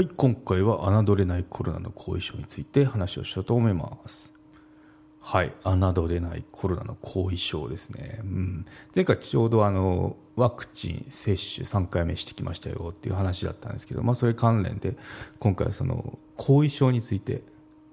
はい、今回は侮れないコロナの後遺症について話をしようと思います。はい、侮れないコロナの後遺症ですね。うん、前回ちょうどあのワクチン接種3回目してきましたよっていう話だったんですけど、まあ、それ関連で今回はその後遺症について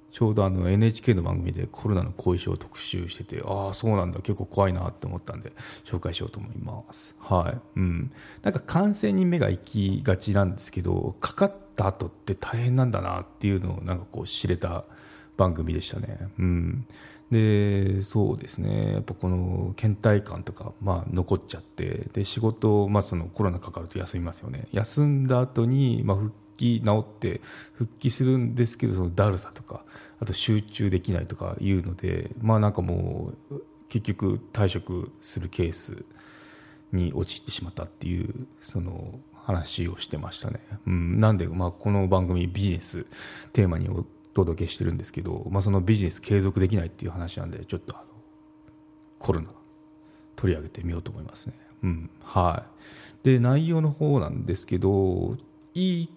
ちょうどあの NHK の番組でコロナの後遺症を特集しててああそうなんだ結構怖いなって思ったんで紹介しようと思いますはいうんなんか感染に目が行きがちなんですけどかかった後って大変なんだなっていうのをなんかこう知れた番組でしたね。うん。でそうですね。やっぱこの倦怠感とか、まあ、残っちゃってで仕事、まあ、そのコロナかかると休みますよね。休んだ後にまあ復帰治って復帰するんですけどそのだるさとかあと集中できないとかいうのでまあなんかもう結局退職するケースに陥ってしまったっていうその話をしてましたね、うん、なんで、まあ、この番組ビジネステーマにお届けしてるんですけど、まあ、そのビジネス継続できないっていう話なんでちょっとあのコロナ取り上げてみようと思いますね、うん、はい。で内容の方なんですけどいい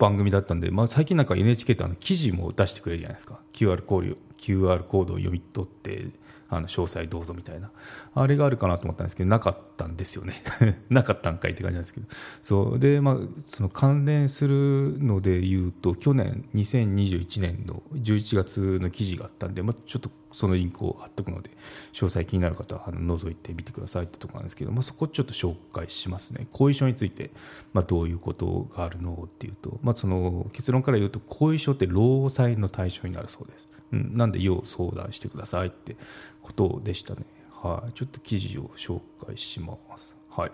番組だったんで、まあ、最近なんか NHK ってあの記事も出してくれるじゃないですか。QR コード QR コードを読み取ってあの詳細どうぞみたいな。あれがあるかなと思ったんですけどなかったんですよね。なかったんかいって感じなんですけど。そう。で、まあ、その関連するので言うと去年2021年の11月の記事があったんで、まあ、ちょっとそのリンクを貼っておくので詳細気になる方はあの覗いてみてくださいってところなんですけど、まあ、そこちょっと紹介しますね。後遺症について、まあ、どういうことがあるのっていうと、まあ、その結論から言うと後遺症って労災の対象になるそうです、うん、なんで要相談してくださいってことでしたね。はい。ちょっと記事を紹介します。はい。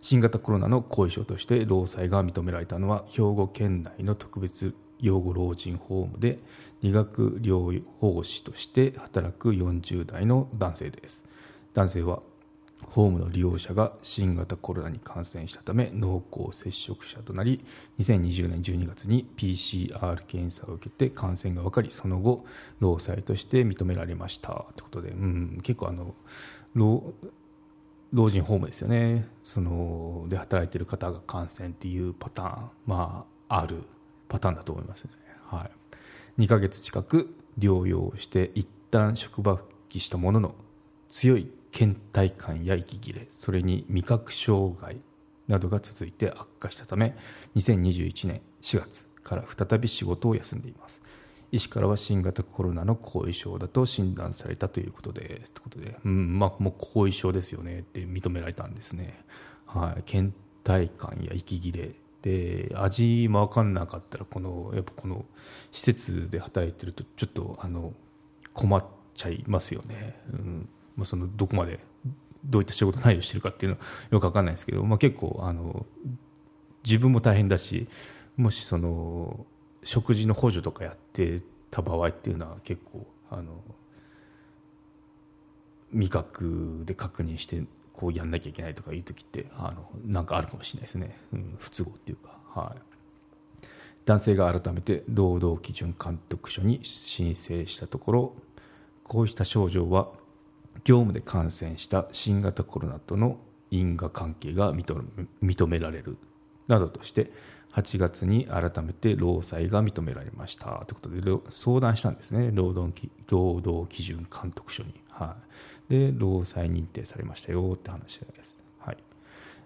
新型コロナの後遺症として労災が認められたのは兵庫県内の特別養護老人ホームで理学療法士として働く40代の男性です。男性はホームの利用者が新型コロナに感染したため濃厚接触者となり2020年12月に PCR 検査を受けて感染が分かりその後労災として認められました。ということで、うん、結構あの老老人ホームですよね。そので働いている方が感染っていうパターンまあある。パターンだと思いますね、はい、2ヶ月近く療養して一旦職場復帰したものの強い倦怠感や息切れそれに味覚障害などが続いて悪化したため2021年4月から再び仕事を休んでいます。医師からは新型コロナの後遺症だと診断されたということです。ということで、うんまあ、もう後遺症ですよねって認められたんですね、はい、倦怠感や息切れで味も分かんなかったらこのやっぱこの施設で働いてるとちょっとあの困っちゃいますよね、うん。まあ、そのどこまでどういった仕事内容してるかっていうのはよく分かんないですけど、まあ、結構あの自分も大変だしもしその食事の補助とかやってた場合っていうのは結構あの味覚で確認してこうやんなきゃいけないとかいう時ってあのなんかあるかもしれないですね、うん、不都合っていうか、はい、男性が改めて労働基準監督署に申請したところこうした症状は業務で感染した新型コロナとの因果関係が認められる。などとして8月に改めて労災が認められました。ということで相談したんですね。労働労働基準監督署に、はい、で労災認定されましたよって話です、はい、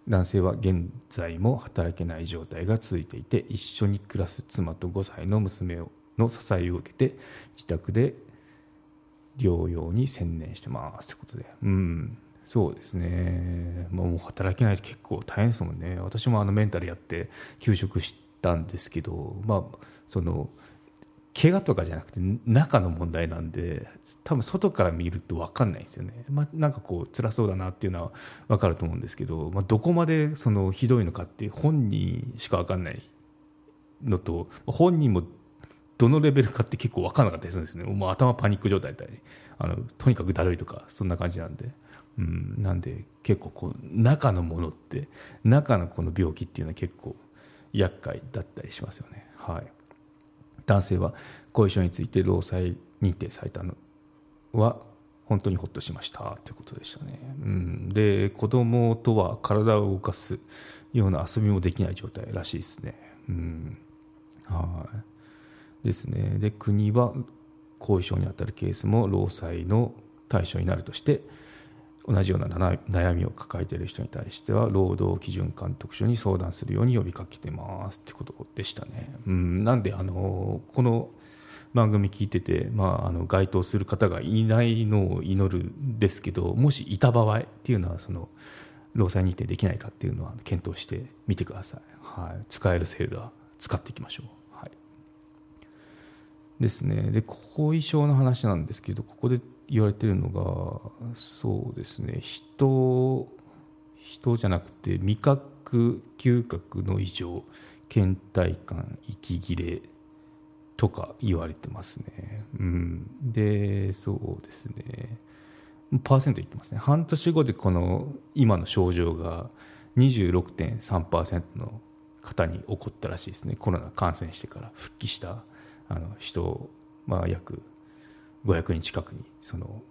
男性は現在も働けない状態が続いていて一緒に暮らす妻と5歳の娘の支えを受けて自宅で療養に専念してます。ということで。うん。そうですね、まあ、もう働けないと結構大変ですもんね。私もあのメンタルやって休職したんですけどまあその怪我とかじゃなくて中の問題なんで多分外から見ると分かんないんですよね、まあ、なんかこう辛そうだなっていうのは分かると思うんですけど、まあ、どこまでそのひどいのかって本人しか分かんないのと本人もどのレベルかって結構分からなかったりするんですね。もう頭パニック状態だったりあのとにかくだるいとかそんな感じなんで、うん、なんで結構こう中のものって中のこの病気っていうのは結構厄介だったりしますよね、はい、男性は後遺症について労災認定されたのは本当にほっとしましたということでしたね、うん、で子供とは体を動かすような遊びもできない状態らしいですね、うん、はい。ですね。で国は後遺症にあたるケースも労災の対象になるとして同じような悩みを抱えている人に対しては労働基準監督署に相談するように呼びかけてますってことでしたね。うん、なんであのこの番組聞いてて、まあ、あの該当する方がいないのを祈るんですけどもしいた場合っていうのはその労災認定できないかっていうのは検討してみてください、はい、使える制度は使っていきましょう、ですね。で後遺症の話なんですけどここで言われてるのがそうですね。人人じゃなくて味覚嗅覚の異常倦怠感息切れとか言われてますね。うん、でそうですね。パーセント言ってますね。半年後でこの今の症状が26.3%の方に起こったらしいですね。コロナ感染してから復帰したあの人、まあ、約500人近くにその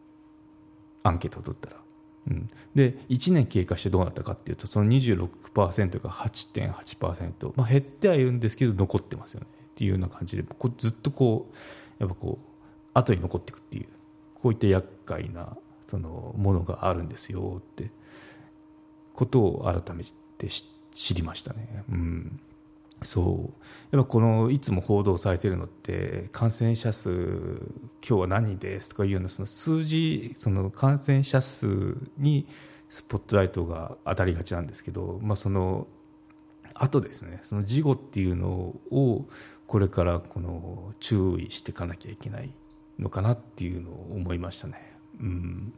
アンケートを取ったら、うん、で1年経過してどうなったかっていうとその26%が8.8%、まあ、減ってはいるんですけど残ってますよね。っていうような感じでこずっとこうやっぱこう後に残っていくっていうこういった厄介なそのものがあるんですよってことを改めて知りましたね。うん。そう。やっぱこのいつも報道されてるのって感染者数今日は何ですとかいうようなその数字その感染者数にスポットライトが当たりがちなんですけど、まあ、そのあとですね。その事後っていうのをこれからこの注意していかなきゃいけないのかなっていうのを思いましたね。うん、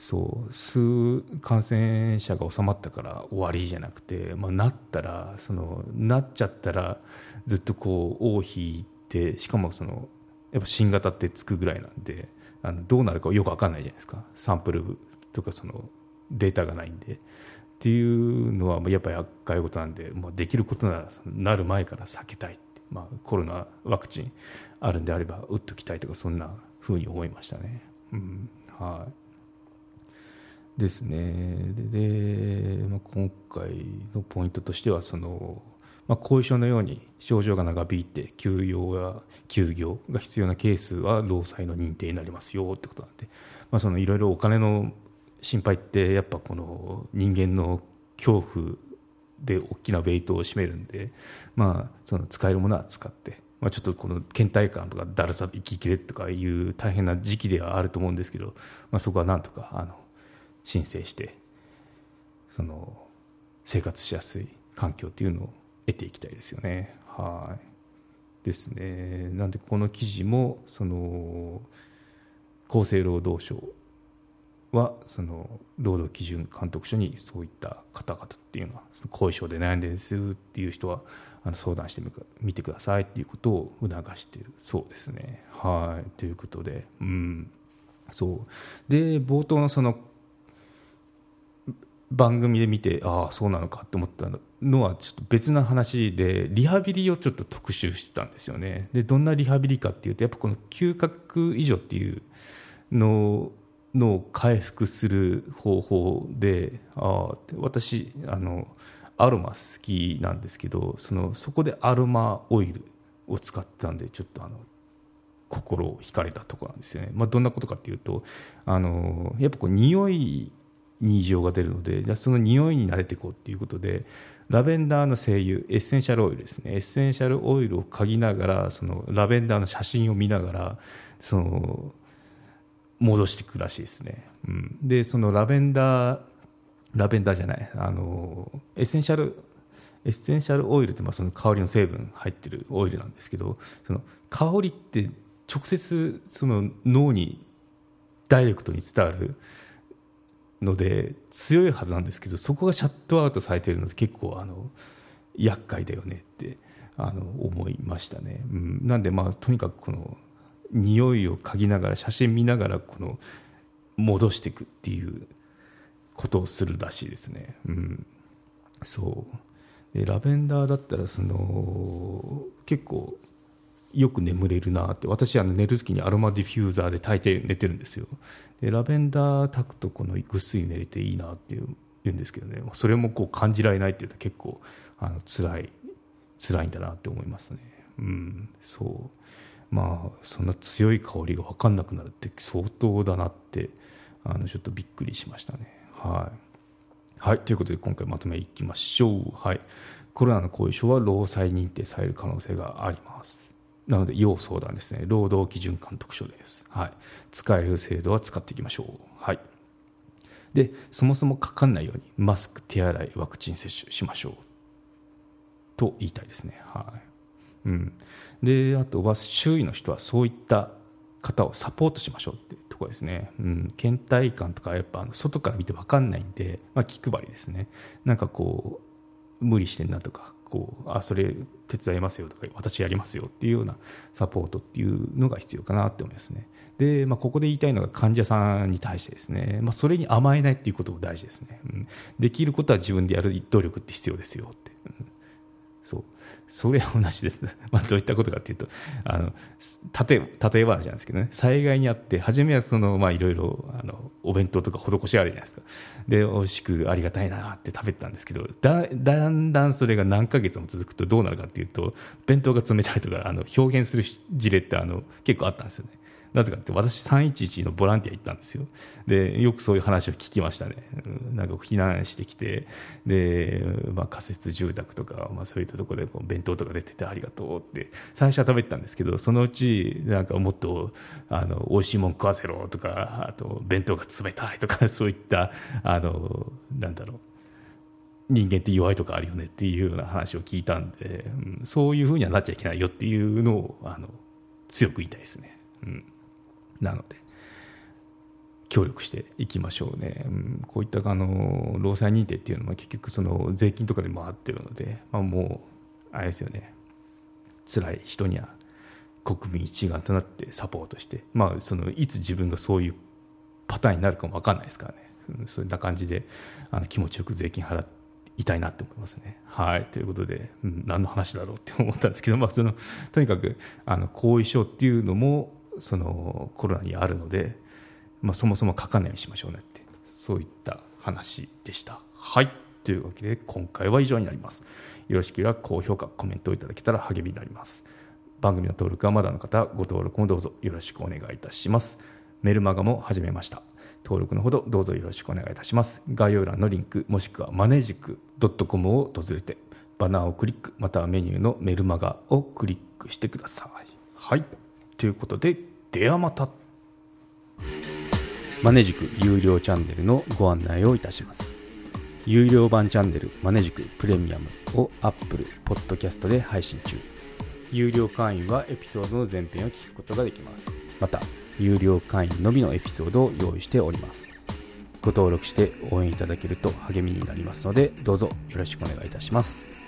そう数感染者が収まったから終わりじゃなくて、まあ、なったらそのなっちゃったらずっとこう尾を引いてしかもそのやっぱ新型ってつくぐらいなんであのどうなるかよく分かんないじゃないですかサンプルとかそのデータがないんで。っていうのはやっぱり厄介事なんで、まあ、できることならなる前から避けたいまあ、コロナワクチンあるんであれば打っときたいとかそんなふうに思いましたね。うんはい、ですね。で、まあ、今回のポイントとしてはその、まあ、後遺症のように症状が長引いて休養や休業が必要なケースは労災の認定になりますよってことなんで、まあ、そのいろいろお金の心配ってやっぱこの人間の恐怖で大きなウェイトを占めるんで、まあ、その使えるものは使って、まあ、ちょっとこの倦怠感とかだるさ息切れとかいう大変な時期ではあると思うんですけど、まあ、そこはなんとかあの申請してその生活しやすい環境っていうのを得ていきたいですよね。はい。ですね。なんでこの記事もその厚生労働省はその労働基準監督署にそういった方々っていうのは後遺症で悩んでるんですっていう人はあの相談してみてくださいっていうことを促しているそうですね。はい。ということで、うん、そう。で冒頭のその番組で見てああそうなのかって思ったのはちょっと別な話でリハビリをちょっと特集してたんですよね。でどんなリハビリかっていうとやっぱこの嗅覚異常っていうのの回復する方法であ私あのアロマ好きなんですけどそのそこでアロマオイルを使ったんでちょっとあの心を惹かれたところなんですよね、まあ、どんなことかっていうとあのやっぱこう匂いに異常が出るのでじゃその匂いに慣れていこうっていうことでラベンダーの精油エッセンシャルオイルですね。エッセンシャルオイルを嗅ぎながらそのラベンダーの写真を見ながらその戻していくらしいですね、うん、でそのラベンダーラベンダーじゃないあのエッセンシャルエッセンシャルオイルってまあその香りの成分入ってるオイルなんですけどその香りって直接その脳にダイレクトに伝わるので強いはずなんですけどそこがシャットアウトされているので結構あの厄介だよねってあの思いましたね、うん、なんでまあとにかくこの匂いを嗅ぎながら写真見ながらこの戻していくっていうことをするらしいですね、うん、そう。でラベンダーだったらその結構よく眠れるなって。私は寝るときにアロマディフューザーで大抵寝てるんですよ。でラベンダー炊くとこのぐっすり寝れていいなっていう言うんですけどね。それもこう感じられないっていうと結構あの辛い辛いんだなって思いますね。うんそう。まあそんな強い香りが分かんなくなるって相当だなってあのちょっとびっくりしましたね。はい。はいということで今回まとめいきましょう。はい。コロナの後遺症は労災認定される可能性があります。なので要相談ですね。労働基準監督署です。はい。使える制度は使っていきましょう。はい。でそもそもかかんないようにマスク手洗いワクチン接種しましょうと言いたいですね。はい。うん。であとは周囲の人はそういった方をサポートしましょうっていうところですね、うん、倦怠感とかやっぱ外から見て分かんないんで、まあ、気配りですね。なんかこう無理してんなとかこうあそれ手伝いますよとか私やりますよっていうようなサポートっていうのが必要かなって思いますね。で、まあ、ここで言いたいのが患者さんに対してですね、まあ、それに甘えないっていうことも大事ですね、うん、できることは自分でやる努力って必要ですよって、うん、そうそれは同じです。まあ、どういったことかというと、あの、例え、例えばじゃないですけどね、災害にあって、初めはその、まあ、いろいろ、あの、お弁当とか施しあるじゃないですか。で、美味しくありがたいなって食べてたんですけど、だ、だんだんそれが何ヶ月も続くとどうなるかっていうと、弁当が冷たいとか、あの、表現する事例って、あの、結構あったんですよね。なぜかって私311のボランティア行ったんですよ。で、よくそういう話を聞きましたね。なんか避難してきて、で、まあ仮設住宅とか、まあそういったところでこう弁当とか出ててありがとうって最初は食べてたんですけど、そのうちなんかもっと、あの、美味しいもん食わせろとか、あと弁当が冷たいとか、そういった、あの、なんだろう。人間って弱いとかあるよねっていうような話を聞いたんで、うん、そういうふうにはなっちゃいけないよっていうのをあの強く言いたいですね。うんなので協力していきましょうね、うん、こういったあの労災認定っていうのは結局その税金とかで回ってるので、まあ、もうあれですよね。辛い人には国民一丸となってサポートして、まあ、そのいつ自分がそういうパターンになるかも分かんないですからね、うん、そんな感じであの気持ちよく税金払いたいなって思いますね。はい。ということで、うん、何の話だろうって思ったんですけど、まあ、そのとにかくあの後遺症っていうのもそのコロナにあるので、まあ、そもそも書かないようにしましょうねってそういった話でした。はい。というわけで今回は以上になります。よろしければ高評価コメントをいただけたら励みになります。番組の登録はまだの方ご登録もどうぞよろしくお願いいたします。メルマガも始めました。登録のほどどうぞよろしくお願いいたします。概要欄のリンクもしくはマネジク .com を訪れてバナーをクリックまたはメニューのメルマガをクリックしてください。はい。ということでではまた。マネジク有料チャンネルのご案内をいたします。有料版チャンネルマネジクプレミアムを Apple Podcast で配信中。有料会員はエピソードの前編を聞くことができます。また有料会員のみのエピソードを用意しております。ご登録して応援いただけると励みになりますのでどうぞよろしくお願いいたします。